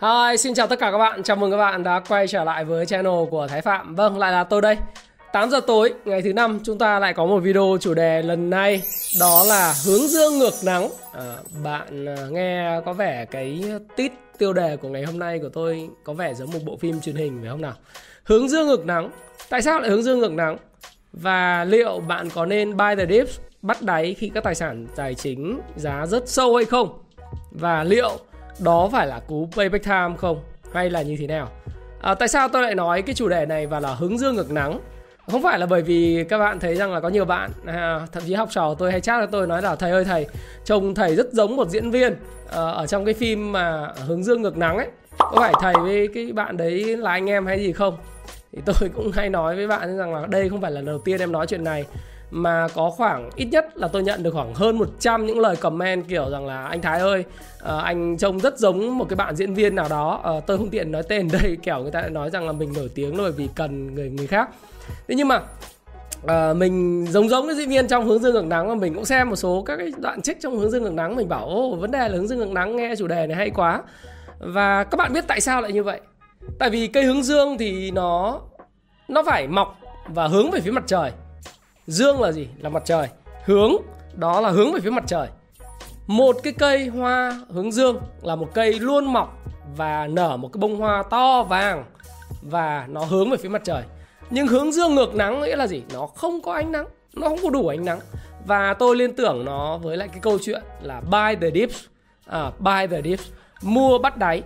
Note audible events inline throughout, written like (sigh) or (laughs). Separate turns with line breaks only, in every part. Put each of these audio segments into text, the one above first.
Hi, xin chào tất cả các bạn. Chào mừng các bạn đã quay trở lại với channel của Thái Phạm. Vâng, lại là tôi đây. 8 giờ tối ngày thứ năm chúng ta lại có một video chủ đề lần này đó là hướng dương ngược nắng. À, bạn à, nghe có vẻ cái tít tiêu đề của ngày hôm nay của tôi có vẻ giống một bộ phim truyền hình phải không nào? Hướng dương ngược nắng. Tại sao lại hướng dương ngược nắng? Và liệu bạn có nên buy the dips bắt đáy khi các tài sản tài chính giá rất sâu hay không? Và liệu đó phải là cú payback time không? Hay là như thế nào? À, tại sao tôi lại nói cái chủ đề này và là hướng dương ngược nắng? Không phải là bởi vì các bạn thấy rằng là có nhiều bạn à, thậm chí học trò tôi hay chat cho tôi nói là thầy ơi thầy trông thầy rất giống một diễn viên à, ở trong cái phim mà hướng dương ngược nắng ấy. Có phải thầy với cái bạn đấy là anh em hay gì không? Thì tôi cũng hay nói với bạn rằng là đây không phải là lần đầu tiên em nói chuyện này mà có khoảng ít nhất là tôi nhận được khoảng hơn 100 những lời comment kiểu rằng là anh Thái ơi uh, anh trông rất giống một cái bạn diễn viên nào đó. Uh, tôi không tiện nói tên đây (laughs) kiểu người ta lại nói rằng là mình nổi tiếng rồi vì cần người người khác. Thế nhưng mà uh, mình giống giống cái diễn viên trong hướng dương ngược nắng mà mình cũng xem một số các cái đoạn trích trong hướng dương ngược nắng mình bảo ô vấn đề là hướng dương ngược nắng nghe chủ đề này hay quá. Và các bạn biết tại sao lại như vậy? Tại vì cây hướng dương thì nó nó phải mọc và hướng về phía mặt trời. Dương là gì? Là mặt trời. Hướng đó là hướng về phía mặt trời. Một cái cây hoa hướng dương là một cây luôn mọc và nở một cái bông hoa to vàng và nó hướng về phía mặt trời. Nhưng hướng dương ngược nắng nghĩa là gì? Nó không có ánh nắng, nó không có đủ ánh nắng. Và tôi liên tưởng nó với lại cái câu chuyện là buy the dips. À, buy the dips, mua bắt đáy.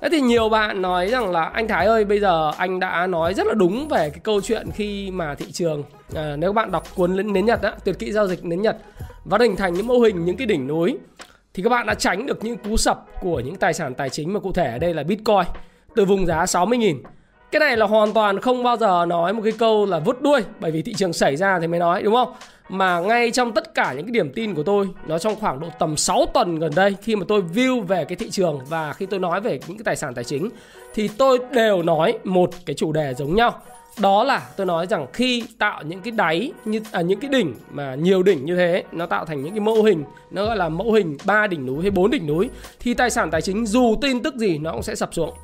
Thế thì nhiều bạn nói rằng là anh Thái ơi bây giờ anh đã nói rất là đúng về cái câu chuyện khi mà thị trường à, nếu bạn đọc cuốn nến Nhật á, tuyệt kỹ giao dịch nến Nhật và hình thành những mô hình những cái đỉnh núi thì các bạn đã tránh được những cú sập của những tài sản tài chính mà cụ thể ở đây là Bitcoin từ vùng giá 60.000 cái này là hoàn toàn không bao giờ nói một cái câu là vút đuôi bởi vì thị trường xảy ra thì mới nói đúng không? Mà ngay trong tất cả những cái điểm tin của tôi nó trong khoảng độ tầm 6 tuần gần đây khi mà tôi view về cái thị trường và khi tôi nói về những cái tài sản tài chính thì tôi đều nói một cái chủ đề giống nhau. Đó là tôi nói rằng khi tạo những cái đáy như à, những cái đỉnh mà nhiều đỉnh như thế nó tạo thành những cái mẫu hình nó gọi là mẫu hình ba đỉnh núi hay bốn đỉnh núi thì tài sản tài chính dù tin tức gì nó cũng sẽ sập xuống.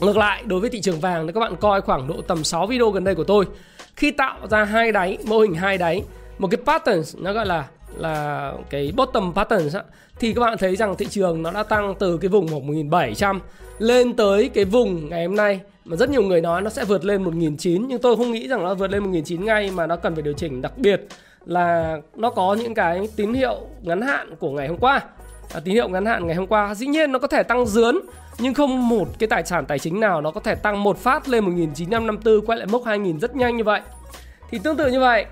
Ngược lại, đối với thị trường vàng thì các bạn coi khoảng độ tầm 6 video gần đây của tôi. Khi tạo ra hai đáy, mô hình hai đáy, một cái pattern nó gọi là là cái bottom pattern thì các bạn thấy rằng thị trường nó đã tăng từ cái vùng 1700 lên tới cái vùng ngày hôm nay. Mà rất nhiều người nói nó sẽ vượt lên 1009 nhưng tôi không nghĩ rằng nó vượt lên 1009 ngay, mà nó cần phải điều chỉnh. Đặc biệt là nó có những cái tín hiệu ngắn hạn của ngày hôm qua à, tín hiệu ngắn hạn ngày hôm qua dĩ nhiên nó có thể tăng dướn nhưng không một cái tài sản tài chính nào nó có thể tăng một phát lên 1954 quay lại mốc 2000 rất nhanh như vậy. Thì tương tự như vậy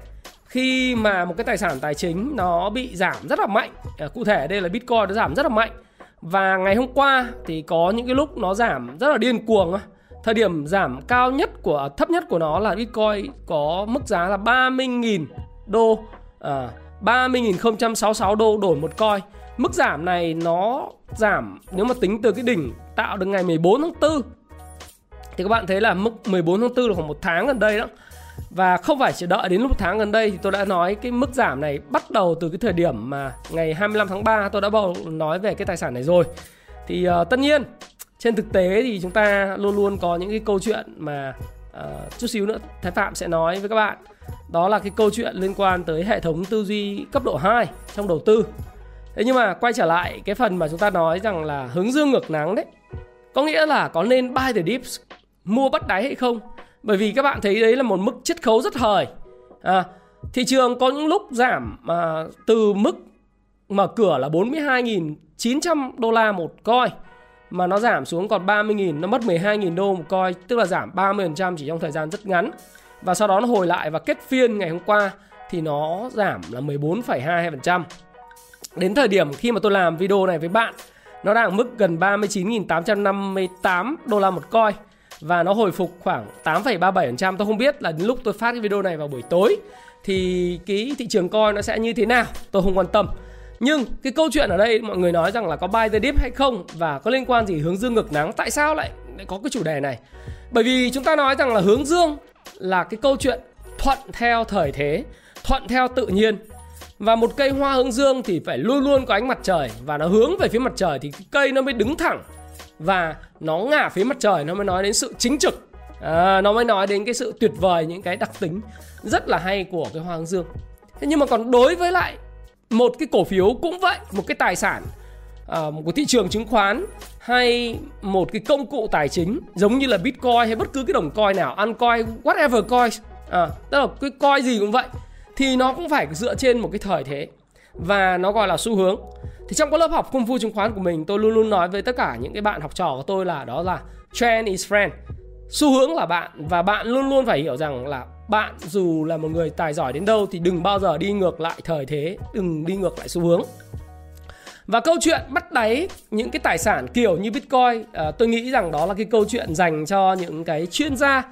khi mà một cái tài sản tài chính nó bị giảm rất là mạnh à, cụ thể đây là bitcoin nó giảm rất là mạnh và ngày hôm qua thì có những cái lúc nó giảm rất là điên cuồng thời điểm giảm cao nhất của à, thấp nhất của nó là bitcoin có mức giá là 30.000 đô à, 30.066 đô đổi một coin mức giảm này nó giảm nếu mà tính từ cái đỉnh tạo được ngày 14 tháng 4 thì các bạn thấy là mức 14 tháng 4 là khoảng một tháng gần đây đó và không phải chỉ đợi đến lúc tháng gần đây thì tôi đã nói cái mức giảm này bắt đầu từ cái thời điểm mà ngày 25 tháng 3 tôi đã bầu nói về cái tài sản này rồi. Thì uh, tất nhiên trên thực tế thì chúng ta luôn luôn có những cái câu chuyện mà uh, chút xíu nữa Thái Phạm sẽ nói với các bạn. Đó là cái câu chuyện liên quan tới hệ thống tư duy cấp độ 2 trong đầu tư. Thế nhưng mà quay trở lại cái phần mà chúng ta nói rằng là hướng dương ngược nắng đấy. Có nghĩa là có nên buy the dips, mua bắt đáy hay không? Bởi vì các bạn thấy đấy là một mức chiết khấu rất hời. À, thị trường có những lúc giảm mà từ mức mở cửa là 42.900 đô la một coi, mà nó giảm xuống còn 30.000, nó mất 12.000 đô một coi, tức là giảm 30% chỉ trong thời gian rất ngắn. Và sau đó nó hồi lại và kết phiên ngày hôm qua thì nó giảm là 14,22%. Đến thời điểm khi mà tôi làm video này với bạn Nó đang ở mức gần 39.858 đô la một coin và nó hồi phục khoảng 8,37%. Tôi không biết là đến lúc tôi phát cái video này vào buổi tối thì cái thị trường coin nó sẽ như thế nào. Tôi không quan tâm. Nhưng cái câu chuyện ở đây mọi người nói rằng là có buy the dip hay không và có liên quan gì hướng dương ngược nắng tại sao lại, lại có cái chủ đề này? Bởi vì chúng ta nói rằng là hướng dương là cái câu chuyện thuận theo thời thế, thuận theo tự nhiên. Và một cây hoa hướng dương thì phải luôn luôn có ánh mặt trời và nó hướng về phía mặt trời thì cây nó mới đứng thẳng và nó ngả phía mặt trời nó mới nói đến sự chính trực. À, nó mới nói đến cái sự tuyệt vời những cái đặc tính rất là hay của cái hoa hướng dương. Thế nhưng mà còn đối với lại một cái cổ phiếu cũng vậy, một cái tài sản à, của thị trường chứng khoán hay một cái công cụ tài chính giống như là Bitcoin hay bất cứ cái đồng coin nào, ăn coin, whatever coin, à, tức là cái coin gì cũng vậy thì nó cũng phải dựa trên một cái thời thế và nó gọi là xu hướng. Thì trong các lớp học công phu chứng khoán của mình tôi luôn luôn nói với tất cả những cái bạn học trò của tôi là đó là trend is friend. Xu hướng là bạn và bạn luôn luôn phải hiểu rằng là bạn dù là một người tài giỏi đến đâu thì đừng bao giờ đi ngược lại thời thế, đừng đi ngược lại xu hướng. Và câu chuyện bắt đáy những cái tài sản kiểu như Bitcoin à, Tôi nghĩ rằng đó là cái câu chuyện dành cho những cái chuyên gia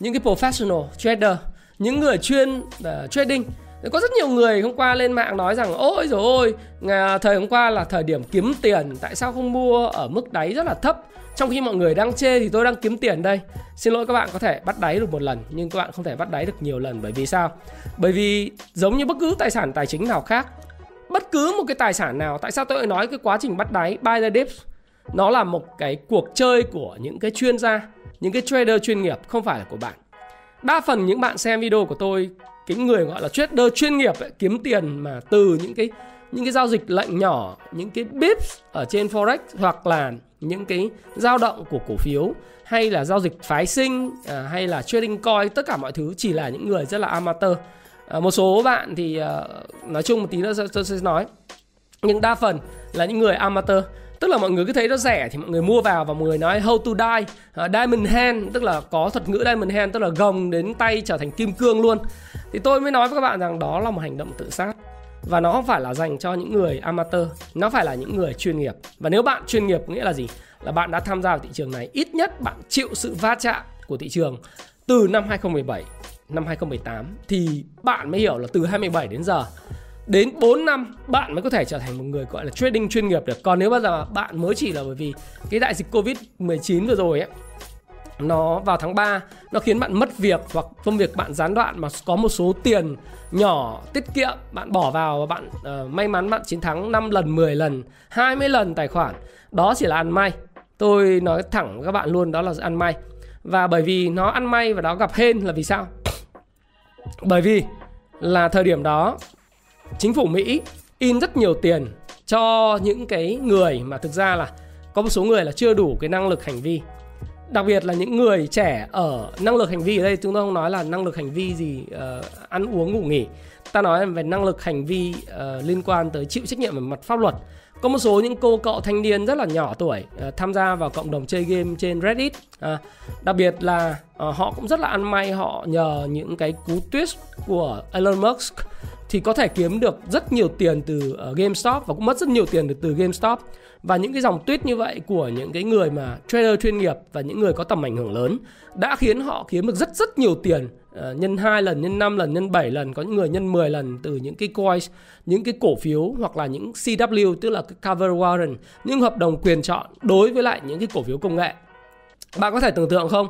Những cái professional trader những người chuyên uh, trading. Có rất nhiều người hôm qua lên mạng nói rằng ôi rồi ôi thời hôm qua là thời điểm kiếm tiền tại sao không mua ở mức đáy rất là thấp? Trong khi mọi người đang chê thì tôi đang kiếm tiền đây. Xin lỗi các bạn có thể bắt đáy được một lần nhưng các bạn không thể bắt đáy được nhiều lần. Bởi vì sao? Bởi vì giống như bất cứ tài sản tài chính nào khác bất cứ một cái tài sản nào tại sao tôi lại nói cái quá trình bắt đáy buy the dips? Nó là một cái cuộc chơi của những cái chuyên gia những cái trader chuyên nghiệp không phải là của bạn đa phần những bạn xem video của tôi cái người gọi là trader chuyên nghiệp ấy, kiếm tiền mà từ những cái những cái giao dịch lệnh nhỏ những cái bips ở trên forex hoặc là những cái dao động của cổ phiếu hay là giao dịch phái sinh à, hay là trading coin tất cả mọi thứ chỉ là những người rất là amateur. À, một số bạn thì à, nói chung một tí nữa tôi sẽ nói. Nhưng đa phần là những người amateur tức là mọi người cứ thấy nó rẻ thì mọi người mua vào và mọi người nói how to die. Uh, diamond hand tức là có thuật ngữ diamond hand tức là gồng đến tay trở thành kim cương luôn. Thì tôi mới nói với các bạn rằng đó là một hành động tự sát. Và nó không phải là dành cho những người amateur nó phải là những người chuyên nghiệp. Và nếu bạn chuyên nghiệp nghĩa là gì? Là bạn đã tham gia vào thị trường này ít nhất bạn chịu sự va chạm của thị trường từ năm 2017 năm 2018 thì bạn mới hiểu là từ 2017 đến giờ đến 4 năm bạn mới có thể trở thành một người gọi là trading chuyên nghiệp được. Còn nếu bao giờ bạn mới chỉ là bởi vì cái đại dịch Covid-19 vừa rồi ấy nó vào tháng 3 nó khiến bạn mất việc hoặc công việc bạn gián đoạn mà có một số tiền nhỏ tiết kiệm bạn bỏ vào và bạn uh, may mắn bạn chiến thắng 5 lần 10 lần 20 lần tài khoản. Đó chỉ là ăn may. Tôi nói thẳng với các bạn luôn đó là ăn may. Và bởi vì nó ăn may và nó gặp hên là vì sao? Bởi vì là thời điểm đó chính phủ Mỹ in rất nhiều tiền cho những cái người mà thực ra là có một số người là chưa đủ cái năng lực hành vi. Đặc biệt là những người trẻ ở năng lực hành vi ở đây chúng tôi không nói là năng lực hành vi gì uh, ăn uống ngủ nghỉ. Ta nói về năng lực hành vi uh, liên quan tới chịu trách nhiệm về mặt pháp luật. Có một số những cô cậu thanh niên rất là nhỏ tuổi uh, tham gia vào cộng đồng chơi game trên Reddit uh, đặc biệt là uh, họ cũng rất là ăn may họ nhờ những cái cú twist của Elon Musk thì có thể kiếm được rất nhiều tiền từ uh, GameStop và cũng mất rất nhiều tiền từ, từ GameStop và những cái dòng tweet như vậy của những cái người mà trader chuyên nghiệp và những người có tầm ảnh hưởng lớn đã khiến họ kiếm được rất rất nhiều tiền uh, nhân 2 lần, nhân 5 lần, nhân 7 lần, có những người nhân 10 lần từ những cái coins, những cái cổ phiếu hoặc là những CW tức là cover warrant, những hợp đồng quyền chọn đối với lại những cái cổ phiếu công nghệ. Bạn có thể tưởng tượng không?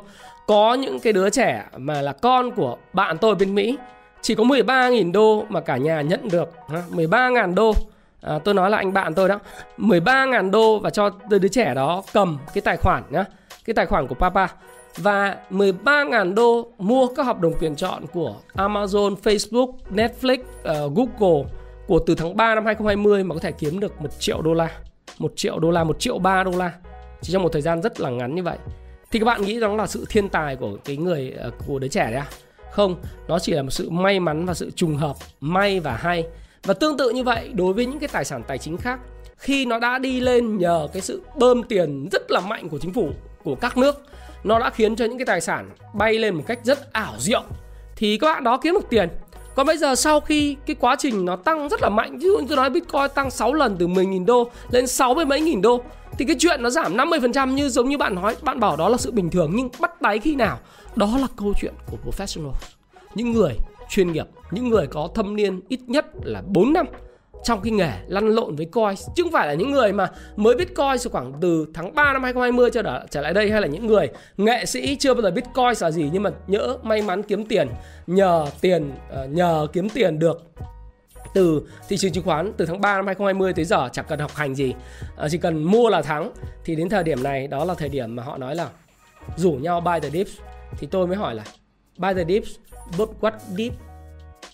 Có những cái đứa trẻ mà là con của bạn tôi bên Mỹ chỉ có 13.000 đô mà cả nhà nhận được 13.000 đô. À, tôi nói là anh bạn tôi đó. 13.000 đô và cho đứa trẻ đó cầm cái tài khoản nhá cái tài khoản của papa. Và 13.000 đô mua các hợp đồng quyền chọn của Amazon, Facebook, Netflix, uh, Google của từ tháng 3 năm 2020 mà có thể kiếm được 1 triệu đô la 1 triệu đô la, 1 triệu 3 đô la. Chỉ trong một thời gian rất là ngắn như vậy. Thì các bạn nghĩ rằng là sự thiên tài của cái người uh, của đứa trẻ đấy à? Không, nó chỉ là một sự may mắn và sự trùng hợp, may và hay. Và tương tự như vậy, đối với những cái tài sản tài chính khác, khi nó đã đi lên nhờ cái sự bơm tiền rất là mạnh của chính phủ, của các nước, nó đã khiến cho những cái tài sản bay lên một cách rất ảo diệu, thì các bạn đó kiếm được tiền. Còn bây giờ sau khi cái quá trình nó tăng rất là mạnh, Ví dụ như tôi nói Bitcoin tăng 6 lần từ 10.000 đô lên 60 mấy nghìn đô thì cái chuyện nó giảm 50% như giống như bạn nói, bạn bảo đó là sự bình thường, nhưng bắt đáy khi nào? Đó là câu chuyện của professional. Những người chuyên nghiệp, những người có thâm niên ít nhất là 4 năm trong cái nghề lăn lộn với coin chứ không phải là những người mà mới biết coin khoảng từ tháng 3 năm 2020 cho đã trở lại đây, hay là những người nghệ sĩ chưa bao giờ biết coin là gì, nhưng mà nhỡ may mắn kiếm tiền, nhờ tiền ờ, nhờ kiếm tiền được từ thị trường chứng khoán từ tháng 3 năm 2020 tới giờ chẳng cần học hành gì. Ờ, chỉ cần mua là thắng. Thì đến thời điểm này, đó là thời điểm mà họ nói là rủ nhau buy the dips. Thì tôi mới hỏi là, buy the dips, but what deep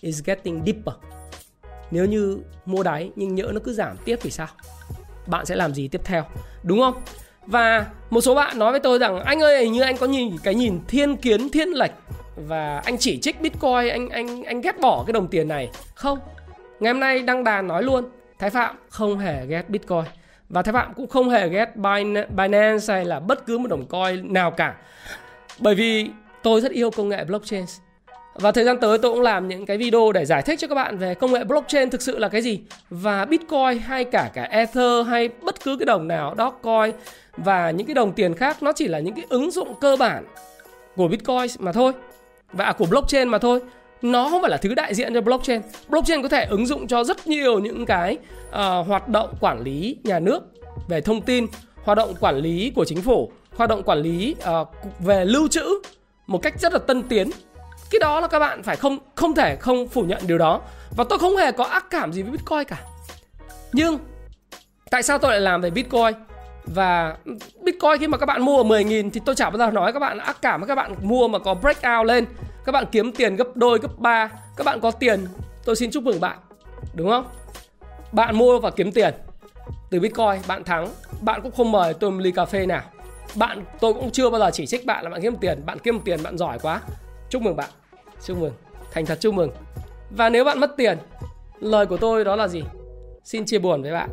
is getting deeper? Nếu như mua đáy nhưng nhỡ nó cứ giảm tiếp thì sao? Bạn sẽ làm gì tiếp theo? Đúng không? Và một số bạn nói với tôi rằng, anh ơi, hình như anh có nhìn cái nhìn thiên kiến, thiên lệch và anh chỉ trích bitcoin, anh anh anh ghét bỏ cái đồng tiền này. Không ngày hôm nay đăng đàn nói luôn, thái phạm không hề ghét bitcoin. Và thái phạm cũng không hề ghét binance hay là bất cứ một đồng coin nào cả. Bởi vì tôi rất yêu công nghệ blockchain. Và thời gian tới tôi cũng làm những cái video để giải thích cho các bạn về công nghệ blockchain thực sự là cái gì. Và Bitcoin hay cả cả Ether hay bất cứ cái đồng nào, Dogecoin và những cái đồng tiền khác, nó chỉ là những cái ứng dụng cơ bản của Bitcoin mà thôi. Và à, của blockchain mà thôi nó không phải là thứ đại diện cho blockchain. Blockchain có thể ứng dụng cho rất nhiều những cái uh, hoạt động quản lý nhà nước về thông tin hoạt động quản lý của chính phủ hoạt động quản lý uh, về lưu trữ một cách rất là tân tiến. Cái đó là các bạn phải không không thể không phủ nhận điều đó. Và tôi không hề có ác cảm gì với bitcoin cả. Nhưng tại sao tôi lại làm về bitcoin? Và bitcoin khi mà các bạn mua ở 10.000 thì tôi chả bao giờ nói các bạn ác cảm với các bạn mua mà có breakout lên các bạn kiếm tiền gấp đôi, gấp ba. Các bạn có tiền, tôi xin chúc mừng bạn. Đúng không? Bạn mua và kiếm tiền. Từ bitcoin, bạn thắng. Bạn cũng không mời tôi một ly cà phê nào. Bạn, tôi cũng chưa bao giờ chỉ trích bạn là bạn kiếm tiền. Bạn kiếm tiền, bạn giỏi quá. Chúc mừng bạn. Chúc mừng. Thành thật chúc mừng. Và nếu bạn mất tiền, lời của tôi đó là gì? Xin chia buồn với bạn.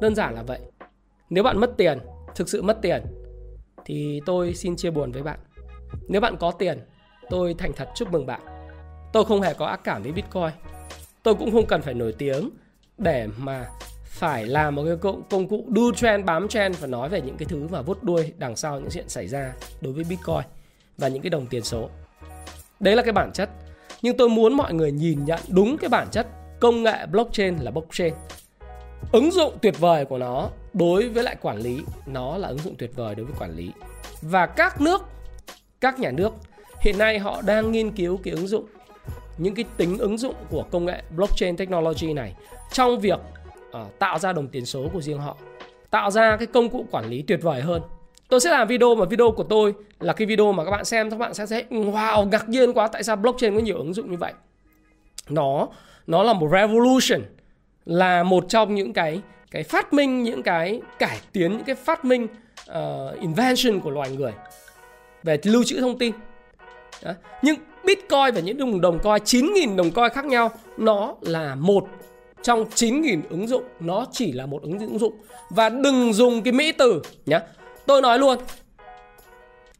Đơn giản là vậy. Nếu bạn mất tiền, thực sự mất tiền, thì tôi xin chia buồn với bạn. Nếu bạn có tiền tôi thành thật chúc mừng bạn. Tôi không hề có ác cảm với bitcoin. Tôi cũng không cần phải nổi tiếng để mà phải làm một cái công, công cụ đu trend bám trend và nói về những cái thứ mà vút đuôi đằng sau những chuyện xảy ra đối với bitcoin và những cái đồng tiền số. Đấy là cái bản chất. Nhưng tôi muốn mọi người nhìn nhận đúng cái bản chất. Công nghệ blockchain là blockchain. Ứng dụng tuyệt vời của nó đối với lại quản lý nó là ứng dụng tuyệt vời đối với quản lý. Và các nước các nhà nước hiện nay họ đang nghiên cứu cái ứng dụng những cái tính ứng dụng của công nghệ blockchain technology này trong việc uh, tạo ra đồng tiền số của riêng họ tạo ra cái công cụ quản lý tuyệt vời hơn. Tôi sẽ làm video mà video của tôi là cái video mà các bạn xem các bạn sẽ thấy wow ngạc nhiên quá tại sao blockchain có nhiều ứng dụng như vậy? Nó nó là một revolution là một trong những cái cái phát minh những cái cải tiến những cái phát minh uh, invention của loài người. Về lưu trữ thông tin. Đó. nhưng bitcoin và những đồng đồng coin 9.000 đồng coin khác nhau nó là một trong 9.000 ứng dụng. Nó chỉ là một ứng dụng. Và đừng dùng cái mỹ từ nhé Tôi nói luôn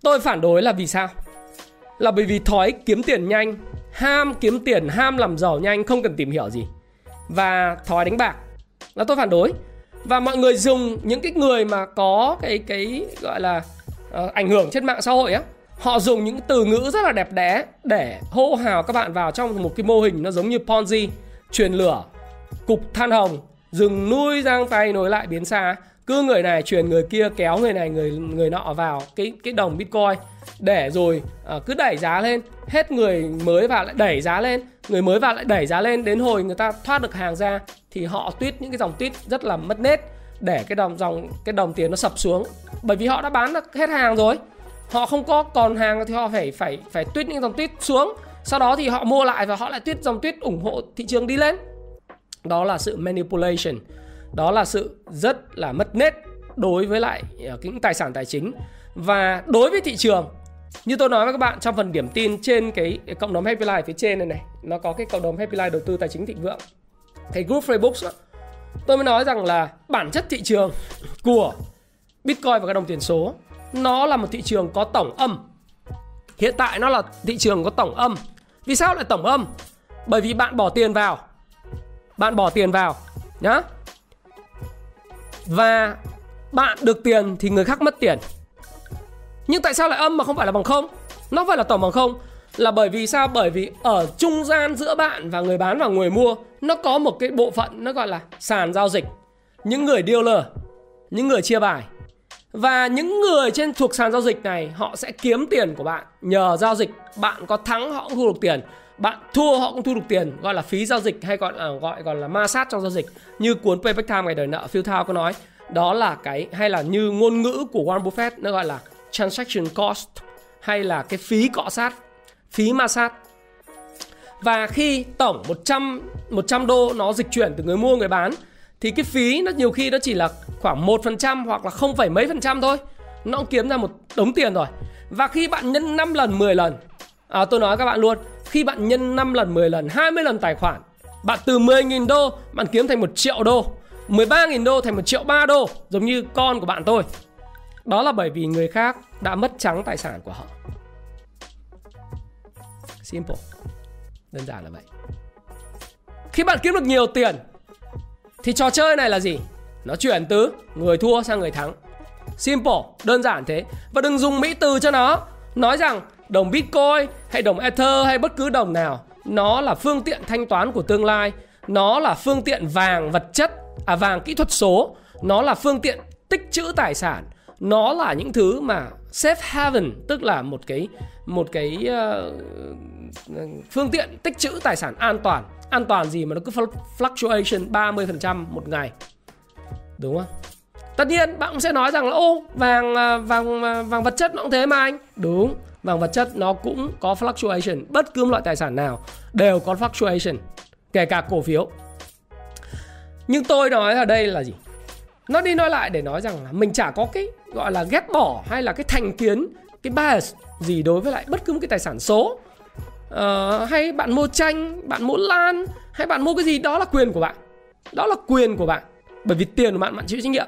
Tôi phản đối là vì sao? Là bởi vì thói kiếm tiền nhanh Ham kiếm tiền, ham làm giàu nhanh Không cần tìm hiểu gì. Và thói đánh bạc Là tôi phản đối. Và mọi người dùng những cái người mà có cái cái gọi là uh, ảnh hưởng trên mạng xã hội á Họ dùng những từ ngữ rất là đẹp đẽ Để hô hào các bạn vào trong một cái mô hình Nó giống như Ponzi. Truyền lửa, Cục than hồng Dừng nuôi giang tay nối lại biến xa. Cứ người này truyền người kia, kéo người này, người người nọ vào cái cái đồng bitcoin để rồi à, cứ đẩy giá lên. Hết người mới vào lại đẩy giá lên. Người mới vào lại đẩy giá lên đến hồi người ta thoát được hàng ra thì họ tuyết những cái dòng tuyết rất là mất nết để cái đồng dòng, cái đồng tiền nó sập xuống. Bởi vì họ đã bán được hết hàng rồi họ không có còn hàng thì họ phải phải phải tuyết những dòng tuyết xuống. Sau đó thì họ mua lại và họ lại tuyết dòng tuyết ủng hộ thị trường đi lên. Đó là sự manipulation. Đó là sự rất là mất nết đối với lại ờ, những tài sản tài chính. Và đối với thị trường như tôi nói với các bạn trong phần điểm tin trên cái cộng đồng Happy Life phía trên này này nó có cái cộng đồng Happy Life đầu tư tài chính thịnh vượng. Cái group Facebook đó, tôi mới nói rằng là bản chất thị trường của Bitcoin và các đồng tiền số nó là một thị trường có tổng âm. Hiện tại nó là thị trường có tổng âm. Vì sao lại tổng âm? Bởi vì bạn bỏ tiền vào. Bạn bỏ tiền vào, nhá. Và bạn được tiền thì người khác mất tiền. Nhưng tại sao lại âm mà không phải là bằng không? Nó phải là tổng bằng không. Là bởi vì sao? Bởi vì ở trung gian giữa bạn và người bán và người mua, nó có một cái bộ phận nó gọi là sàn giao dịch. Những người dealer, những người chia bài và những người trên thuộc sàn giao dịch này, họ sẽ kiếm tiền của bạn. Nhờ giao dịch, bạn có thắng, họ cũng thu được tiền. Bạn thua, họ cũng thu được tiền. Gọi là phí giao dịch hay gọi gọi còn là ma sát trong giao dịch. Như cuốn Payback Time ngày đời nợ Phil Thao có nói, đó là cái, hay là như ngôn ngữ của Warren Buffett, nó gọi là transaction cost, hay là cái phí cọ sát, phí ma sát. Và khi tổng 100 100 đô nó dịch chuyển từ người mua, người bán, thì cái phí nó nhiều khi nó chỉ là khoảng 1% hoặc là không phải mấy phần trăm thôi. Nó cũng kiếm ra một đống tiền rồi. Và khi bạn nhân 5 lần 10 lần à, Tôi nói các bạn luôn Khi bạn nhân 5 lần 10 lần 20 lần tài khoản Bạn từ 10.000 đô Bạn kiếm thành 1 triệu đô 13.000 đô thành 1 triệu 3 đô Giống như con của bạn tôi Đó là bởi vì người khác đã mất trắng tài sản của họ Simple Đơn giản là vậy Khi bạn kiếm được nhiều tiền Thì trò chơi này là gì? Nó chuyển từ người thua sang người thắng. Simple, đơn giản thế. Và đừng dùng mỹ từ cho nó. Nói rằng đồng Bitcoin hay đồng Ether hay bất cứ đồng nào Nó là phương tiện thanh toán của tương lai. Nó là phương tiện vàng vật chất À vàng kỹ thuật số. Nó là phương tiện tích trữ tài sản. Nó là những thứ mà safe haven Tức là một cái một cái uh, phương tiện tích trữ tài sản an toàn. An toàn gì mà nó cứ fluctuation 30% một ngày. Đúng không? Tất nhiên bạn cũng sẽ nói rằng là ô vàng à, vàng à, vàng vật chất nó cũng thế mà anh. Đúng, vàng vật chất nó cũng có fluctuation, bất cứ loại tài sản nào đều có fluctuation, kể cả cổ phiếu. Nhưng tôi nói ở đây là gì? Nó đi nói lại để nói rằng là mình chả có cái gọi là ghét bỏ hay là cái thành kiến, cái bias gì đối với lại bất cứ một cái tài sản số. Uh, hay bạn mua tranh, bạn mua lan, hay bạn mua cái gì đó là quyền của bạn. Đó là quyền của bạn bởi vì tiền của bạn bạn chịu trách nhiệm.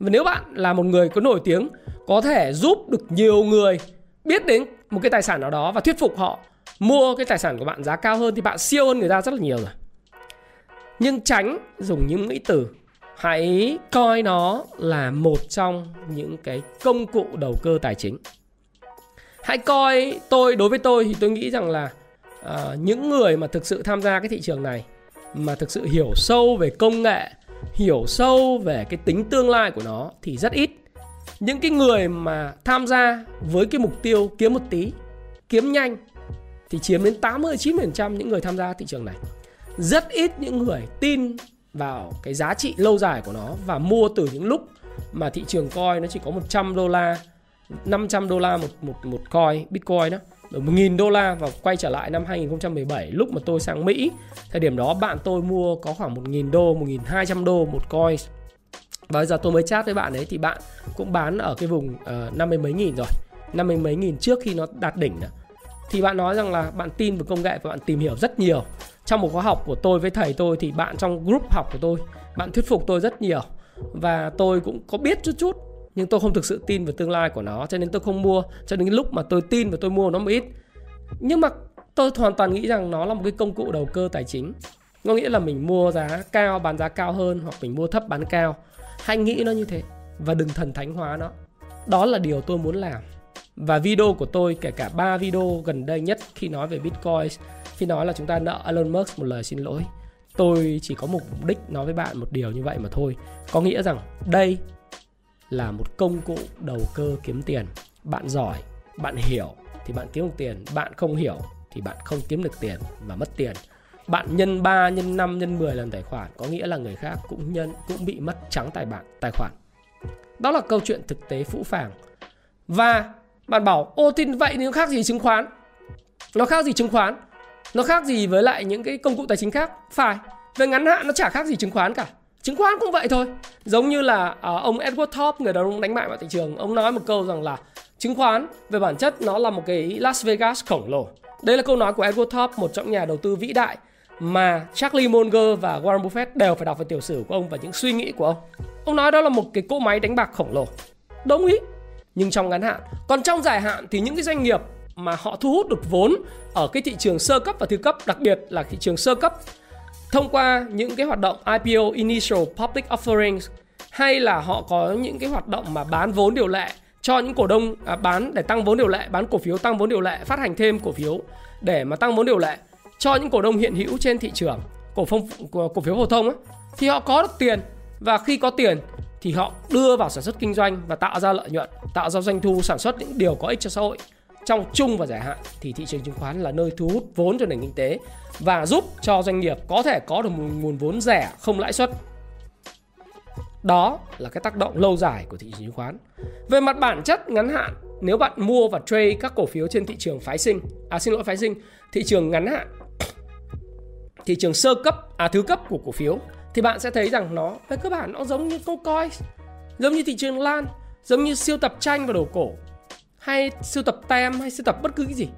Và nếu bạn là một người có nổi tiếng có thể giúp được nhiều người biết đến một cái tài sản nào đó và thuyết phục họ mua cái tài sản của bạn giá cao hơn thì bạn siêu hơn người ta rất là nhiều rồi. Nhưng tránh dùng những mỹ từ. Hãy coi nó là một trong những cái công cụ đầu cơ tài chính. Hãy coi tôi đối với tôi thì tôi nghĩ rằng là uh, những người mà thực sự tham gia cái thị trường này mà thực sự hiểu sâu về công nghệ hiểu sâu về cái tính tương lai của nó thì rất ít những cái người mà tham gia với cái mục tiêu kiếm một tí kiếm nhanh thì chiếm đến 80 90% những người tham gia thị trường này. Rất ít những người tin vào cái giá trị lâu dài của nó và mua từ những lúc mà thị trường coin nó chỉ có 100 đô la, 500 đô la một một một coin Bitcoin đó 1.000 đô la và quay trở lại năm 2017 lúc mà tôi sang Mỹ. Thời điểm đó bạn tôi mua có khoảng 1.000 đô 1.200 đô một coin. Và bây giờ tôi mới chat với bạn ấy thì bạn cũng bán ở cái vùng uh, năm mươi mấy nghìn rồi. Năm mươi mấy nghìn trước khi nó đạt đỉnh nữa. thì bạn nói rằng là bạn tin vào công nghệ và bạn tìm hiểu rất nhiều. Trong một khóa học của tôi với thầy tôi thì bạn trong group học của tôi bạn thuyết phục tôi rất nhiều. Và tôi cũng có biết chút chút nhưng tôi không thực sự tin vào tương lai của nó, cho nên tôi không mua. Cho đến lúc mà tôi tin và tôi mua nó một ít. Nhưng mà tôi hoàn toàn nghĩ rằng nó là một cái công cụ đầu cơ tài chính. Có nghĩa là mình mua giá cao, bán giá cao hơn, hoặc mình mua thấp bán cao. Hãy nghĩ nó như thế và đừng thần thánh hóa nó. Đó là điều tôi muốn làm. Và video của tôi, kể cả ba video gần đây nhất khi nói về Bitcoin, khi nói là chúng ta nợ Elon Musk một lời xin lỗi, tôi chỉ có một mục đích nói với bạn một điều như vậy mà thôi. Có nghĩa rằng đây là một công cụ đầu cơ kiếm tiền bạn giỏi bạn hiểu thì bạn kiếm được tiền bạn không hiểu thì bạn không kiếm được tiền và mất tiền bạn nhân 3, nhân 5, nhân 10 lần tài khoản có nghĩa là người khác cũng nhân cũng bị mất trắng tài bạn tài khoản. Đó là câu chuyện thực tế phũ phàng. Và bạn bảo ô tin vậy thì nó khác gì chứng khoán? Nó khác gì chứng khoán? Nó khác gì với lại những cái công cụ tài chính khác? Phải. Về ngắn hạn nó chả khác gì chứng khoán cả chứng khoán cũng vậy thôi. Giống như là uh, ông Edward Thorpe người đàn ông đánh bại vào thị trường ông nói một câu rằng là chứng khoán về bản chất nó là một cái Las Vegas khổng lồ. Đây là câu nói của Edward Thorpe một trong nhà đầu tư vĩ đại mà Charlie Munger và Warren Buffett đều phải đọc về tiểu sử của ông và những suy nghĩ của ông. Ông nói đó là một cái cỗ máy đánh bạc khổng lồ. Đồng ý nhưng trong ngắn hạn. Còn trong dài hạn thì những cái doanh nghiệp mà họ thu hút được vốn ở cái thị trường sơ cấp và thứ cấp đặc biệt là thị trường sơ cấp thông qua những cái hoạt động IPO Initial Public Offerings hay là họ có những cái hoạt động mà bán vốn điều lệ cho những cổ đông à, bán để tăng vốn điều lệ bán cổ phiếu tăng vốn điều lệ phát hành thêm cổ phiếu để mà tăng vốn điều lệ cho những cổ đông hiện hữu trên thị trường cổ phong cổ phiếu phổ thông ấy, thì họ có được tiền. Và khi có tiền thì họ đưa vào sản xuất kinh doanh và tạo ra lợi nhuận tạo ra doanh thu sản xuất những điều có ích cho xã hội trong chung và dài hạn thì thị trường chứng khoán là nơi thu hút vốn cho nền kinh tế và giúp cho doanh nghiệp có thể có được một nguồn vốn rẻ không lãi suất đó là cái tác động lâu dài của thị trường chứng khoán. Về mặt bản chất ngắn hạn, nếu bạn mua và trade các cổ phiếu trên thị trường phái sinh, à xin lỗi phái sinh, thị trường ngắn hạn, thị trường sơ cấp, à thứ cấp của cổ phiếu thì bạn sẽ thấy rằng nó về cơ bản nó giống như câu coi, giống như thị trường lan, giống như siêu tập tranh và đồ cổ hay sưu tập tem hay sưu tập bất cứ cái gì.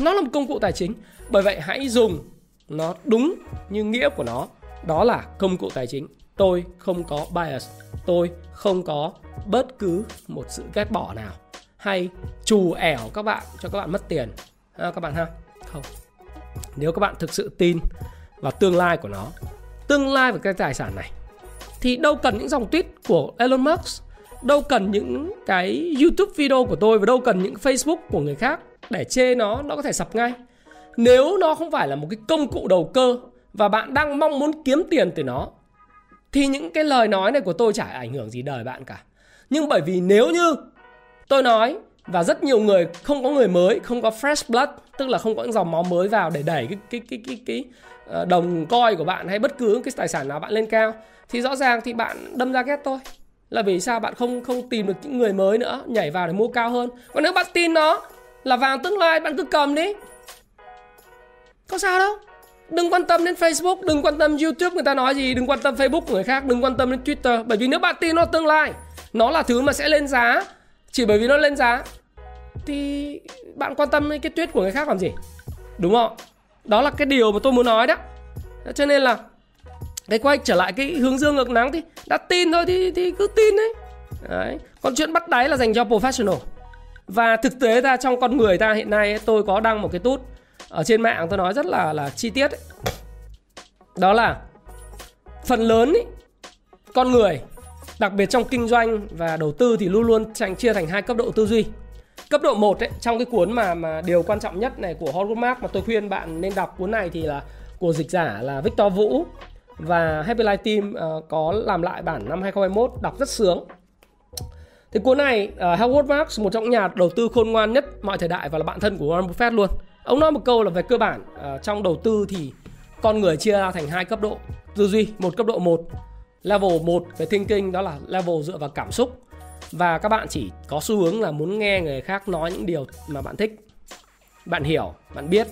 Nó là một công cụ tài chính. Bởi vậy hãy dùng nó đúng như nghĩa của nó, đó là công cụ tài chính. Tôi không có bias. Tôi không có bất cứ một sự ghét bỏ nào. Hay trù ẻo các bạn cho các bạn mất tiền. À, các bạn ha? Không. Nếu các bạn thực sự tin vào tương lai của nó tương lai về cái tài sản này thì đâu cần những dòng tweet của Elon Musk đâu cần những cái YouTube video của tôi và đâu cần những Facebook của người khác để chê nó nó có thể sập ngay nếu nó không phải là một cái công cụ đầu cơ và bạn đang mong muốn kiếm tiền từ nó thì những cái lời nói này của tôi chả ảnh hưởng gì đời bạn cả. Nhưng bởi vì nếu như tôi nói và rất nhiều người không có người mới, không có fresh blood, tức là không có những dòng máu mới vào để đẩy cái cái cái cái cái ờ, đồng coi của bạn hay bất cứ cái tài sản nào bạn lên cao thì rõ ràng thì bạn đâm ra ghét tôi. Là vì sao bạn không không tìm được những người mới nữa nhảy vào để mua cao hơn. Còn nếu bạn tin nó là vàng tương lai bạn cứ cầm đi. Có sao đâu đừng quan tâm đến Facebook, đừng quan tâm YouTube người ta nói gì, đừng quan tâm Facebook của người khác, đừng quan tâm đến Twitter bởi vì nếu bạn tin nó tương lai, nó là thứ mà sẽ lên giá chỉ bởi vì nó lên giá thì bạn quan tâm đến cái tweet của người khác làm gì? Đúng không? Đó là cái điều mà tôi muốn nói đó. Cho nên là cái quay trở lại cái hướng dương ngược nắng thì đã tin thôi thì thì cứ tin đấy. đấy. Còn chuyện bắt đáy là dành cho professional. Và thực tế ra trong con người ta hiện nay tôi có đăng một cái tút ở trên mạng tôi nói rất là là chi tiết ấy. đó là phần lớn ý, con người đặc biệt trong kinh doanh và đầu tư thì luôn luôn thành chia thành hai cấp độ tư duy cấp độ 1 ấy, trong cái cuốn mà mà điều quan trọng nhất này của Howard Mark mà tôi khuyên bạn nên đọc cuốn này thì là của dịch giả là Victor Vũ và Happy Life Team uh, có làm lại bản năm 2021 đọc rất sướng. Thì cuốn này uh, Howard Marks một trong nhà đầu tư khôn ngoan nhất mọi thời đại và là bạn thân của Warren Buffett luôn. Ông nói một câu là về cơ bản uh, trong đầu tư thì con người chia ra thành hai cấp độ tư duy, một cấp độ 1 level 1 về thinking đó là level dựa vào cảm xúc và các bạn chỉ có xu hướng là muốn nghe người khác nói những điều mà bạn thích. Bạn hiểu, bạn biết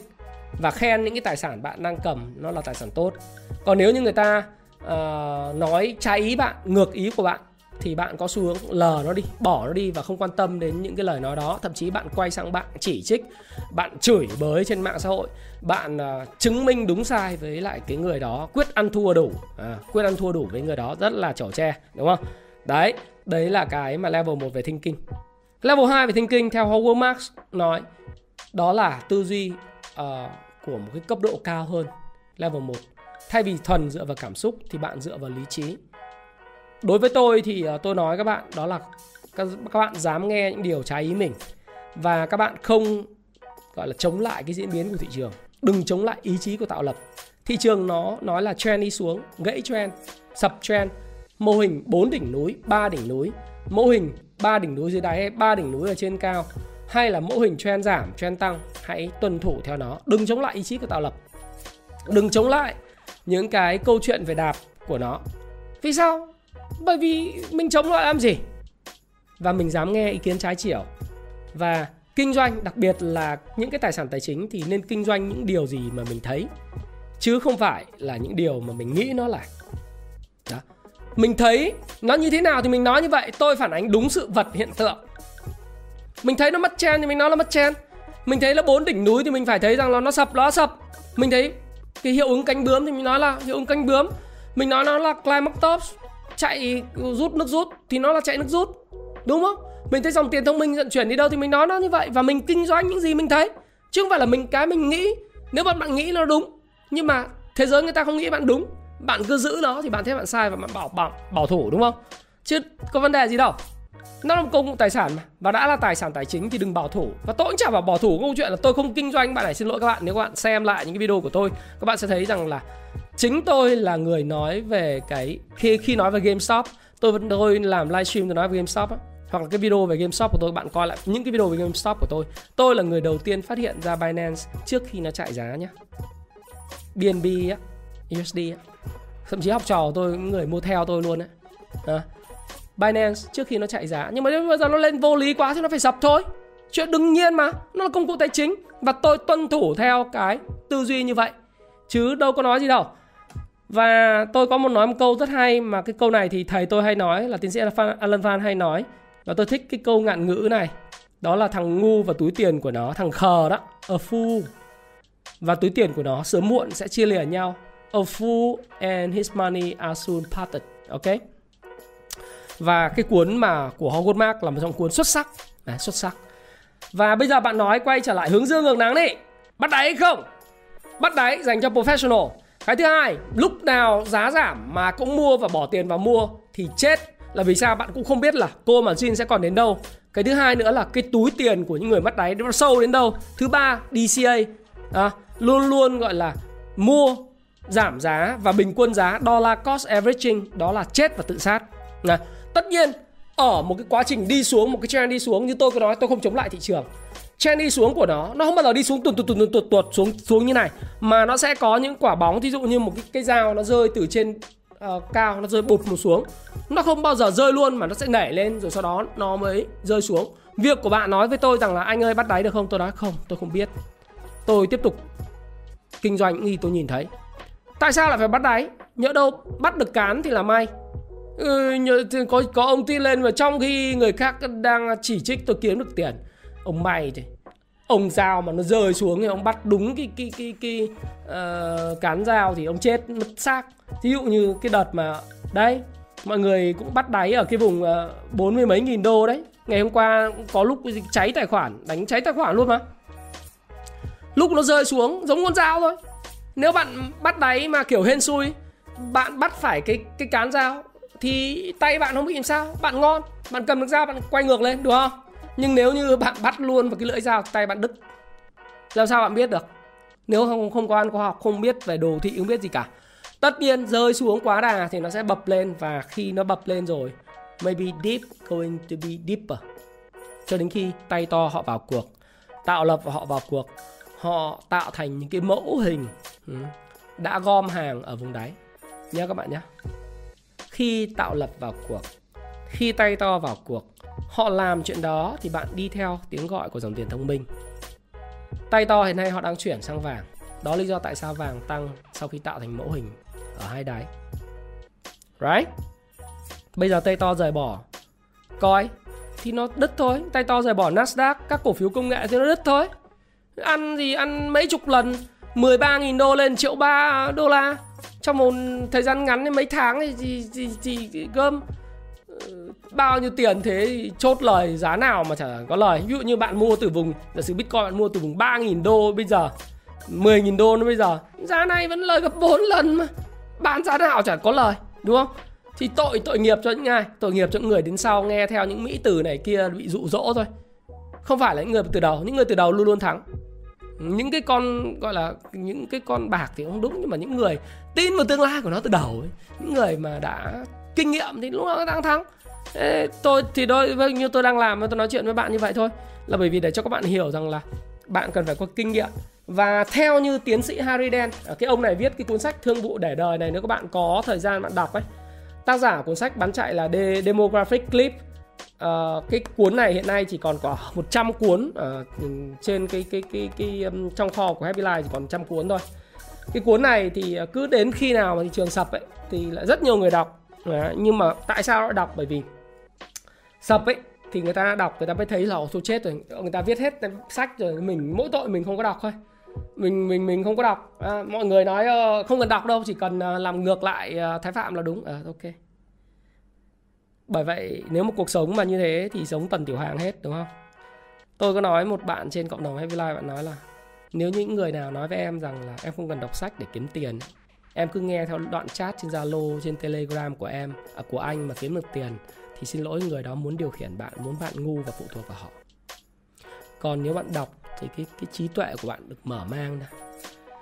và khen những cái tài sản bạn đang cầm nó là tài sản tốt. Còn nếu như người ta uh, nói trái ý bạn, ngược ý của bạn thì bạn có xu hướng lờ nó đi bỏ nó đi và không quan tâm đến những cái lời nói đó. Thậm chí bạn quay sang bạn chỉ trích bạn chửi bới trên mạng xã hội. Bạn uh, chứng minh đúng sai với lại cái người đó quyết ăn thua đủ. À, quyết ăn thua đủ với người đó rất là chổ tre đúng không? Đấy đấy là cái mà level 1 về thinking. Level 2 về thinking theo Howard Marks nói đó là tư duy uh, của một cái cấp độ cao hơn level 1 thay vì thuần dựa vào cảm xúc thì bạn dựa vào lý trí. Đối với tôi thì uh, tôi nói các bạn đó là các, các bạn dám nghe những điều trái ý mình và các bạn không gọi là chống lại cái diễn biến của thị trường. Đừng chống lại ý chí của tạo lập. Thị trường nó nói là trend đi xuống gãy trend sập trend. Mô hình 4 đỉnh núi 3 đỉnh núi. Mô hình 3 đỉnh núi dưới đáy hay 3 đỉnh núi ở trên cao hay là mô hình trend giảm, trend tăng, hãy tuân thủ theo nó. Đừng chống lại ý chí của tạo lập. Đừng chống lại những cái câu chuyện về đạp của nó. Vì sao? Bởi vì mình chống lại làm gì? Và mình dám nghe ý kiến trái chiều. Và kinh doanh, đặc biệt là những cái tài sản tài chính thì nên kinh doanh những điều gì mà mình thấy, chứ không phải là những điều mà mình nghĩ nó là. Đó. Mình thấy nó như thế nào thì mình nói như vậy. Tôi phản ánh đúng sự vật hiện tượng mình thấy nó mất chen thì mình nói là mất chen mình thấy là bốn đỉnh núi thì mình phải thấy rằng là nó sập nó sập. Mình thấy cái hiệu ứng cánh bướm thì mình nói là hiệu ứng cánh bướm. Mình nói nó là climax top chạy rút nước rút thì nó là chạy nước rút, đúng không? Mình thấy dòng tiền thông minh vận chuyển đi đâu thì mình nói nó như vậy và mình kinh doanh những gì mình thấy. Chứ không phải là mình cái mình nghĩ. Nếu bạn bạn nghĩ nó đúng, nhưng mà thế giới người ta không nghĩ bạn đúng. Bạn cứ giữ nó thì bạn thấy bạn sai và bạn bảo bảo bảo thủ, đúng không? Chứ có vấn đề gì đâu nó là một công cụ tài sản mà. Và đã là tài sản tài chính thì đừng bảo thủ. Và tôi cũng chả bảo bỏ thủ câu chuyện là tôi không kinh doanh. Bạn này xin lỗi các bạn nếu các bạn xem lại những cái video của tôi các bạn sẽ thấy rằng là chính tôi là người nói về cái khi khi nói về GameStop tôi vẫn tôi làm livestream tôi nói về GameStop á. Hoặc là cái video về GameStop của tôi bạn coi lại những cái video về GameStop của tôi. Tôi là người đầu tiên phát hiện ra Binance trước khi nó chạy giá nhá. BNB á USD á. Thậm chí học trò của tôi những người mua theo tôi luôn á. À, Binance trước khi nó chạy giá. Nhưng mà đến bây giờ nó lên vô lý quá thì nó phải sập thôi. Chuyện đương nhiên mà, nó là công cụ tài chính. Và tôi tuân thủ theo cái tư duy như vậy. Chứ đâu có nói gì đâu. Và tôi có một nói một câu rất hay mà cái câu này thì thầy tôi hay nói, là tiến sĩ Alan Van hay nói. Và tôi thích cái câu ngạn ngữ này. Đó là thằng ngu và túi tiền của nó, thằng khờ đó, a fool. Và túi tiền của nó sớm muộn sẽ chia lìa nhau. A fool and his money are soon parted, ok? Và cái cuốn mà của Howard Mark là một trong cuốn xuất sắc. Đấy, xuất sắc. Và bây giờ bạn nói quay trở lại hướng dương ngược nắng đi. Bắt đáy hay không? Bắt đáy dành cho professional. Cái thứ hai lúc nào giá giảm mà cũng mua và bỏ tiền vào mua thì chết. Là vì sao? Bạn cũng không biết là cô mà margin sẽ còn đến đâu. Cái thứ hai nữa là cái túi tiền của những người bắt đáy nó sâu đến đâu. Thứ ba DCA à, luôn luôn gọi là mua giảm giá và bình quân giá dollar cost averaging đó là chết và tự sát tất nhiên ở một cái quá trình đi xuống một cái trend đi xuống như tôi có nói tôi không chống lại thị trường. Trend đi xuống của nó nó không bao giờ đi xuống tuột tuột tuột tuột tuột xuống xuống như này mà nó sẽ có những quả bóng ví dụ như một cái cây dao nó rơi từ trên uh, cao nó rơi bụt một xuống. Nó không bao giờ rơi luôn mà nó sẽ nảy lên rồi sau đó nó mới rơi xuống. Việc của bạn nói với tôi rằng là anh ơi bắt đáy được không? Tôi nói không tôi không biết. Tôi tiếp tục kinh doanh những gì tôi nhìn thấy. Tại sao lại phải bắt đáy? Nhỡ đâu bắt được cán thì là may ừ, có có ông tin lên mà trong khi người khác đang chỉ trích tôi kiếm được tiền ông may thì ông dao mà nó rơi xuống thì ông bắt đúng cái cái cái cái uh, cán dao thì ông chết mất xác. Ví dụ như cái đợt mà đây mọi người cũng bắt đáy ở cái vùng ờ, bốn uh, mươi mấy nghìn đô đấy. Ngày hôm qua có lúc cháy tài khoản đánh cháy tài khoản luôn mà. Lúc nó rơi xuống giống con dao thôi. Nếu bạn bắt đáy mà kiểu hên xui bạn bắt phải cái cái cán dao thì tay bạn không bị làm sao. Bạn ngon, bạn cầm được dao, bạn quay ngược lên, đúng không? Nhưng nếu như bạn bắt luôn vào cái lưỡi dao, tay bạn đứt. Làm sao bạn biết được? Nếu không không có ăn khoa học, không biết về đồ thị, không biết gì cả. Tất nhiên, rơi xuống quá đà thì nó sẽ bập lên và khi nó bập lên rồi, maybe deep, going to be deeper. Cho đến khi tay to họ vào cuộc, tạo lập và họ vào cuộc, họ tạo thành những cái mẫu hình ừ, đã gom hàng ở vùng đáy. Nhé các bạn nhé khi tạo lập vào cuộc, khi tay to vào cuộc, họ làm chuyện đó thì bạn đi theo tiếng gọi của dòng tiền thông minh. Tay to hiện nay họ đang chuyển sang vàng. Đó lý do tại sao vàng tăng sau khi tạo thành mẫu hình ở hai đáy. Right? Bây giờ tay to rời bỏ. Coi, thì nó đứt thôi. Tay to rời bỏ Nasdaq, các cổ phiếu công nghệ thì nó đứt thôi. Ăn gì ăn mấy chục lần 13.000 đô lên triệu ba đô la trong một thời gian ngắn mấy tháng thì thì, thì, thì, thì gom ờ, bao nhiêu tiền thế thì chốt lời giá nào mà chẳng có lời. Ví dụ như bạn mua từ vùng giả sử bitcoin bạn mua từ vùng 3.000 đô bây giờ 10.000 đô nó bây giờ giá này vẫn lời gấp 4 lần mà. Bán giá nào chẳng có lời đúng không? Thì tội tội nghiệp cho những ai? Tội nghiệp cho những người đến sau nghe theo những mỹ từ này kia bị dụ dỗ thôi. Không phải là những người từ đầu những người từ đầu luôn luôn thắng những cái con gọi là những cái con bạc thì không đúng nhưng mà những người tin vào tương lai của nó từ đầu ấy, những người mà đã kinh nghiệm thì lúc nào nó đang thắng. Ê, tôi thì tôi như tôi đang làm tôi nói chuyện với bạn như vậy thôi. Là bởi vì để cho các bạn hiểu rằng là bạn cần phải có kinh nghiệm. Và theo như tiến sĩ Harry Đen à, cái ông này viết cái cuốn sách thương vụ để đời này nếu các bạn có thời gian bạn đọc ấy tác giả cuốn sách bán chạy là The Demographic Clip uh, cái cuốn này hiện nay chỉ còn có 100 cuốn uh, trên cái cái cái cái um, trong kho của Happy Life chỉ còn 100 cuốn thôi. Cái cuốn này thì ờ, cứ đến khi nào mà thị trường sập ấy thì lại rất nhiều người đọc. Đấy, nhưng mà tại sao lại đọc? Bởi vì sập ấy thì người ta đọc người ta mới thấy là tôi chết rồi. Người ta viết hết sách rồi mình mỗi tội mình không có đọc thôi. Mình mình mình không có đọc. À, mọi người nói uh, không cần đọc đâu chỉ cần uh, làm ngược lại uh, thái phạm là đúng. À, ok bởi vậy nếu một cuộc sống mà như thế thì sống tần tiểu hàng hết đúng không? Tôi có nói một bạn trên cộng đồng Happy Life bạn nói là nếu những người nào nói với em rằng là em không cần đọc sách để kiếm tiền em cứ nghe theo đoạn chat trên Zalo trên Telegram của em à, của anh mà kiếm được tiền thì xin lỗi người đó muốn điều khiển bạn muốn bạn ngu và phụ thuộc vào họ. Còn nếu bạn đọc thì cái cái trí tuệ của bạn được mở mang ra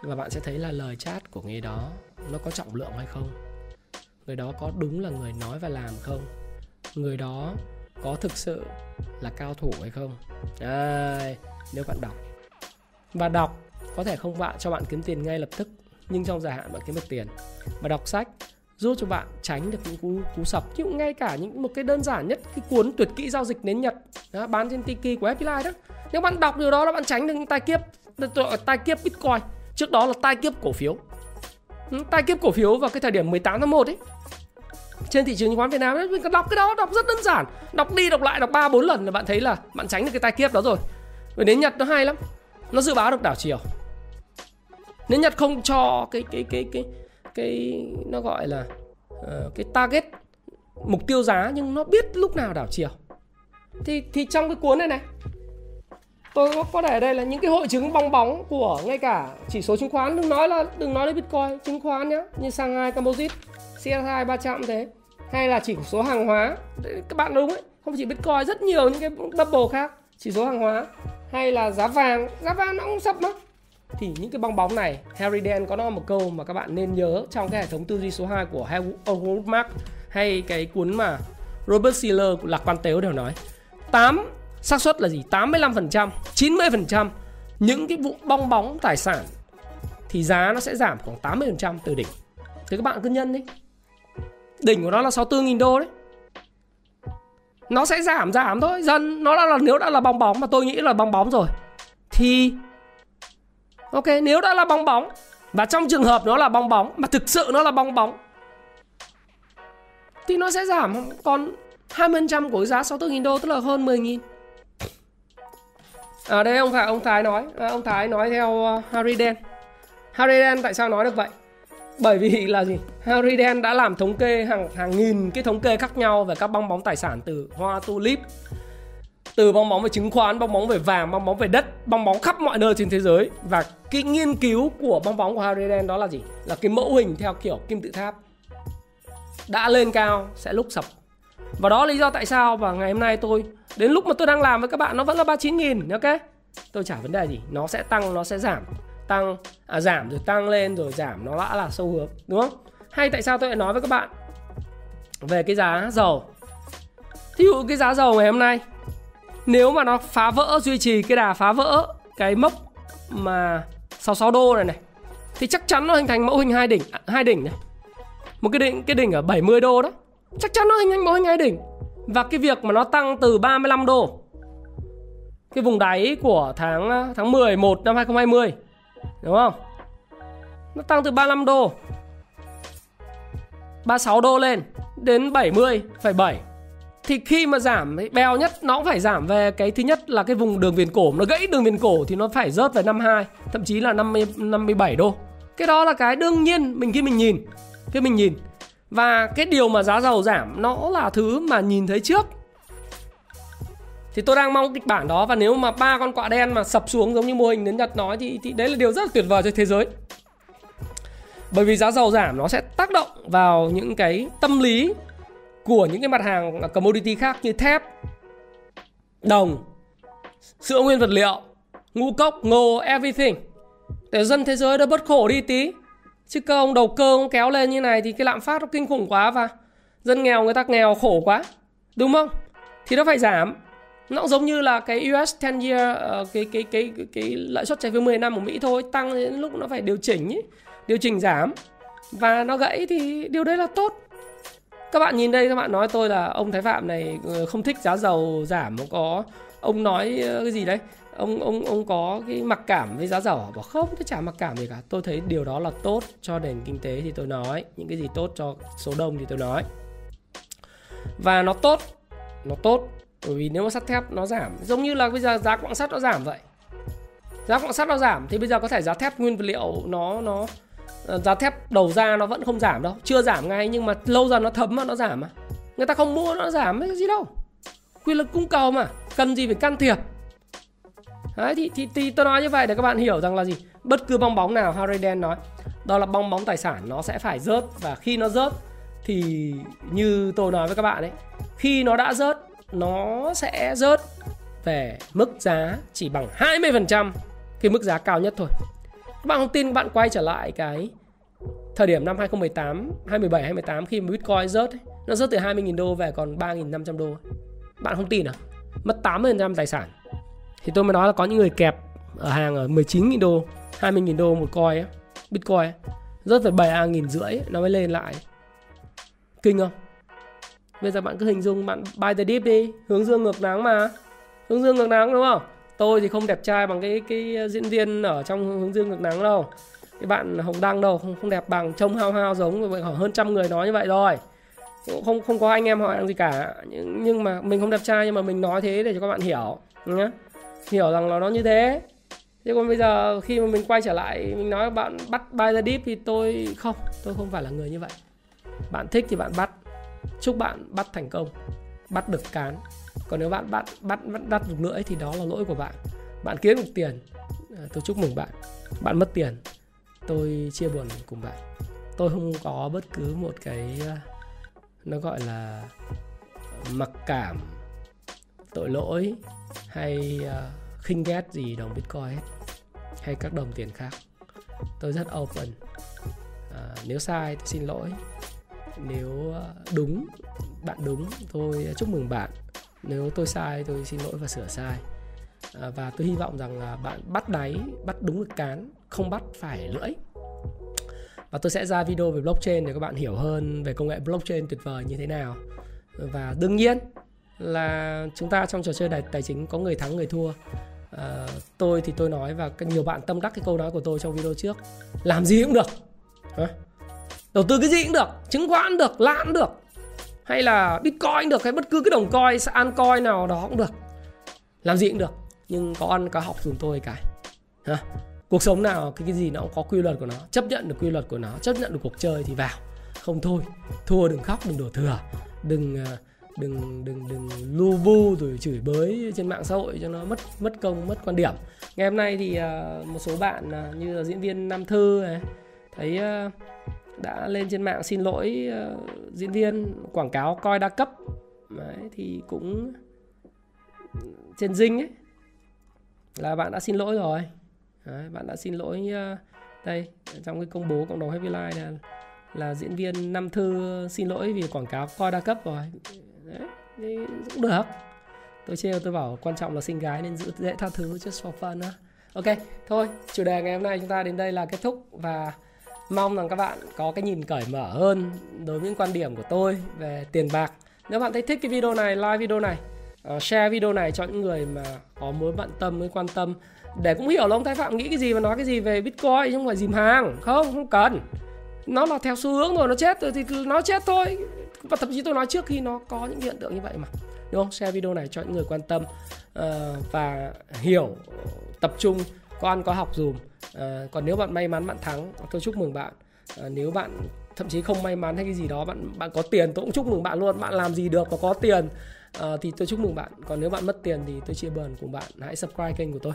và bạn sẽ thấy là lời chat của người đó nó có trọng lượng hay không? Người đó có đúng là người nói và làm không? Người đó có thực sự là cao thủ hay không? Đây, nếu bạn đọc. Và đọc có thể không bạn cho bạn kiếm tiền ngay lập tức nhưng trong dài hạn bạn kiếm được tiền. Và đọc sách giúp cho bạn tránh được những cú cú sập. Chứ ngay cả những một cái đơn giản nhất cái cuốn tuyệt kỹ giao dịch nến nhật đó, bán trên tiki của FPI đó. Nếu bạn đọc điều đó là bạn tránh được những tai kiếp tai kiếp bitcoin. Trước đó là tai kiếp cổ phiếu. Ừ, tai kiếp cổ phiếu vào cái thời điểm 18 tháng 1 ấy trên thị trường chứng khoán Việt Nam ấy, mình cần đọc cái đó đọc rất đơn giản. Đọc đi đọc lại đọc ba bốn lần là bạn thấy là bạn tránh được cái tai kiếp đó rồi. Rồi đến Nhật nó hay lắm. Nó dự báo được đảo chiều. Nếu Nhật không cho cái cái cái cái cái nó gọi là uh, cái target mục tiêu giá nhưng nó biết lúc nào đảo chiều. Thì thì trong cái cuốn này này tôi có, có để đây là những cái hội chứng bong bóng của ngay cả chỉ số chứng khoán đừng nói là đừng nói đến bitcoin chứng khoán nhá như Shanghai Composite CSI 300 thế hay là chỉ số hàng hóa. Các bạn đúng ấy. Không chỉ bitcoin rất nhiều những cái bubble khác. Chỉ số hàng hóa. Hay là giá vàng. Giá vàng nó cũng sập mất, thì những cái bong bóng này Harry Dent có nói một câu mà các bạn nên nhớ trong cái hệ thống tư duy số 2 của Howard Mark hay cái cuốn mà Robert Siller lạc quan tếu đều nói. 8 xác suất là gì? 85% 90% những cái vụ bong bóng tài sản thì giá nó sẽ giảm khoảng 80% từ đỉnh. Thì các bạn cứ nhân đi đỉnh của nó là 64.000 đô đấy. Nó sẽ giảm giảm thôi. Dần nó đã là nếu đã là bong bóng mà tôi nghĩ là bong bóng rồi thì ok nếu đã là bong bóng và trong trường hợp nó là bong bóng mà thực sự nó là bong bóng thì nó sẽ giảm còn 20% của giá 64.000 đô tức là hơn 10.000 ở à, đây ông Thái, ông Thái nói. À, ông Thái nói theo uh, Harry Dent Harry Dent tại sao nói được vậy? Bởi vì là gì? Harry Dent đã làm thống kê hàng hàng nghìn cái thống kê khác nhau về các bong bóng tài sản từ hoa tulip. Từ bong bóng về chứng khoán, bong bóng về vàng, bong bóng về đất, bong bóng khắp mọi nơi trên thế giới. Và cái nghiên cứu của bong bóng của Harry Dent đó là gì? Là cái mẫu hình theo kiểu kim tự tháp. Đã lên cao sẽ lúc sập. Và đó là lý do tại sao và ngày hôm nay tôi đến lúc mà tôi đang làm với các bạn nó vẫn là 39 nghìn ok? Tôi chả vấn đề gì. Nó sẽ tăng nó sẽ giảm tăng à, giảm rồi tăng lên rồi giảm nó đã là xu hướng đúng không? Hay tại sao tôi lại nói với các bạn về cái giá dầu? Thí dụ cái giá dầu ngày hôm nay nếu mà nó phá vỡ duy trì cái đà phá vỡ cái mốc mà 66 đô này này thì chắc chắn nó hình thành mẫu hình hai đỉnh à, hai đỉnh này. Một cái đỉnh cái đỉnh ở 70 đô đó chắc chắn nó hình thành mẫu hình hai đỉnh. Và cái việc mà nó tăng từ 35 đô cái vùng đáy của tháng à, tháng 11 năm 2020 đúng không? Nó tăng từ 35 đô. 36 đô lên đến 70,7 thì khi mà giảm beo nhất nó cũng phải giảm về cái thứ nhất là cái vùng đường viền cổ. Nó gãy đường viền cổ thì nó phải rớt về 52 thậm chí là 50 57 đô. Cái đó là cái đương nhiên mình khi mình nhìn. Khi mình nhìn. Và cái điều mà giá dầu giảm nó là thứ mà nhìn thấy trước thì tôi đang mong kịch bản đó và nếu mà ba con quạ đen mà sập xuống giống như mô hình đến Nhật nói thì thì đấy là điều rất là tuyệt vời cho thế giới bởi vì giá dầu giảm nó sẽ tác động vào những cái tâm lý của những cái mặt hàng commodity khác như thép, đồng, sữa nguyên vật liệu, ngũ cốc, ngô, everything. Để dân thế giới đã bớt khổ đi tí. Chứ cơ ông đầu cơ ông kéo lên như này thì cái lạm phát nó kinh khủng quá và dân nghèo người ta nghèo khổ quá. Đúng không? Thì nó phải giảm. Nó cũng giống như là cái US 10 year ờ, cái, cái cái cái cái lãi suất trái phiếu 10 năm của Mỹ thôi, tăng đến lúc nó phải điều chỉnh ý. điều chỉnh giảm. Và nó gãy thì điều đấy là tốt. Các bạn nhìn đây các bạn nói tôi là ông Thái Phạm này ờ, không thích giá dầu giảm có ông nói ờ, cái gì đấy? Ông ông ông có cái mặc cảm với giá dầu bảo không tôi chả mặc cảm gì cả. Tôi thấy điều đó là tốt cho nền kinh tế thì tôi nói. Những cái gì tốt cho số đông thì tôi nói. Và nó tốt nó tốt bởi vì nếu mà sắt thép nó giảm giống như là bây giờ giá quặng sắt nó giảm vậy. Giá quặng sắt nó giảm thì bây giờ có thể giá thép nguyên vật liệu nó nó ờ, giá thép đầu ra nó vẫn không giảm đâu. Chưa giảm ngay nhưng mà lâu dần nó thấm mà nó giảm mà. Người ta không mua nó giảm cái gì đâu. Quy luật cung cầu mà cần gì phải can thiệp. Đấy, thì, thì, thì tôi nói như vậy để các bạn hiểu rằng là gì? Bất cứ bong bóng nào Harry Dent nói đó là bong bóng tài sản nó sẽ phải rớt và khi nó rớt thì như tôi nói với các bạn ấy khi nó đã rớt nó sẽ rớt về mức giá chỉ bằng 20% cái mức giá cao nhất thôi. Các bạn không tin các bạn quay trở lại cái thời điểm năm 2018, 2017, 2018 khi mà Bitcoin rớt ấy, nó rớt từ 20.000 đô về còn 3.500 đô. Bạn không tin à? Mất 80% tài sản. Thì tôi mới nói là có những người kẹp ở hàng ở 19.000 đô, 20.000 đô một coin ấy, Bitcoin ấy, rớt từ 7.000 rưỡi nó mới lên lại. Kinh không? Bây giờ bạn cứ hình dung bạn buy the dip đi, hướng dương ngược nắng mà. Hướng dương ngược nắng đúng không? Tôi thì không đẹp trai bằng cái cái ờ, diễn viên ở trong hướng dương ngược nắng đâu. Cái bạn Hồng Đăng đâu, không không đẹp bằng trông hao hao giống khoảng hơn trăm người nói như vậy rồi. Không không có anh em hỏi gì cả. Nhưng, nhưng mà mình không đẹp trai nhưng mà mình nói thế để cho các bạn hiểu nhé. Hiểu rằng là nó như thế. Thế còn bây giờ khi mà mình quay trở lại mình nói bạn bắt buy the dip thì tôi không, tôi không phải là người như vậy. Bạn thích thì bạn bắt chúc bạn bắt thành công bắt được cán. Còn nếu bạn bắt bắt bắt đắt được lưỡi thì đó là lỗi của bạn. Bạn kiếm được tiền à, tôi chúc mừng bạn. Bạn mất tiền tôi chia buồn cùng bạn. Tôi không có bất cứ một cái à, nó gọi là mặc cảm tội lỗi hay à, khinh ghét gì đồng bitcoin hết hay các đồng tiền khác. Tôi rất open. À, nếu sai tôi xin lỗi nếu ờ, đúng bạn đúng tôi ờ, chúc mừng bạn. Nếu tôi sai tôi xin lỗi và sửa sai. À, và tôi hy vọng rằng là bạn bắt đáy bắt đúng được cán không bắt phải lưỡi. Và tôi sẽ ra video về blockchain để các bạn hiểu hơn về công nghệ blockchain tuyệt vời như thế nào. Và đương nhiên là chúng ta trong trò chơi tài, tài chính có người thắng người thua. À, tôi thì tôi nói và nhiều bạn tâm đắc cái câu nói của tôi trong video trước. Làm gì cũng được. Hả? Đầu tư cái gì cũng được, chứng khoán được lạn được, hay là bitcoin được, hay bất cứ cái đồng coin an coin nào đó cũng được. Làm gì cũng được, nhưng có ăn, có học dùm tôi cái. Ha cuộc sống nào, cái cái gì nó cũng có quy luật của nó, chấp nhận được quy luật của nó, chấp nhận được cuộc chơi thì vào. Không thôi, thua đừng khóc, đừng đổ thừa. Đừng ờ, đừng đừng đừng lu bu rồi chửi bới trên mạng xã hội cho nó mất mất công, mất quan điểm. Ngày hôm nay thì ờ, một số bạn ờ, như là diễn viên nam thư này, thấy đã lên trên mạng xin lỗi uh, diễn viên quảng cáo coi đa cấp. Đấy, thì cũng trên dinh ấy là bạn đã xin lỗi rồi. Đấy, bạn đã xin lỗi uh, đây trong cái công bố cộng đồng Happy Life là là diễn viên năm Thư xin lỗi vì quảng cáo coi đa cấp rồi. Đấy, thì cũng được. Tôi trêu tôi bảo quan trọng là sinh gái nên giữ dễ tha thứ just for fun á. Ok thôi chủ đề ngày hôm nay chúng ta đến đây là kết thúc và mong rằng các bạn có cái nhìn cởi mở hơn đối với những quan điểm của tôi về tiền bạc. Nếu bạn thấy thích cái video này like video này uh, share video này cho những người mà có mối bận tâm mới quan tâm để cũng hiểu là ông thái phạm nghĩ cái gì và nói cái gì về bitcoin chứ không phải dìm hàng. Không không cần. Nó là theo xu hướng rồi nó chết rồi thì nó chết thôi. Và thậm chí tôi nói trước khi nó có những hiện tượng như vậy mà. Đúng không? Share video này cho những người quan tâm uh, và hiểu tập trung có ăn có học dùm à, còn nếu bạn may mắn bạn thắng tôi chúc mừng bạn. À, nếu bạn thậm chí không may mắn hay cái gì đó bạn bạn có tiền tôi cũng chúc mừng bạn luôn bạn làm gì được mà có tiền. À, thì tôi chúc mừng bạn. Còn nếu bạn mất tiền thì tôi chia buồn cùng bạn. Hãy subscribe kênh của tôi.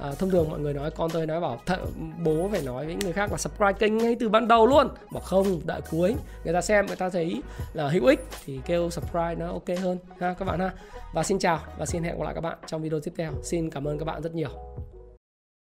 À, thông thường mọi người nói con tôi nói bảo thợ bố phải nói với người khác là subscribe kênh ngay từ ban đầu luôn. Bảo không đợi cuối. Người ta xem người ta thấy là hữu ích thì kêu subscribe nó ok hơn ha các bạn ha. Và xin chào và xin hẹn gặp lại các bạn trong video tiếp theo. Xin cảm ơn các bạn rất nhiều.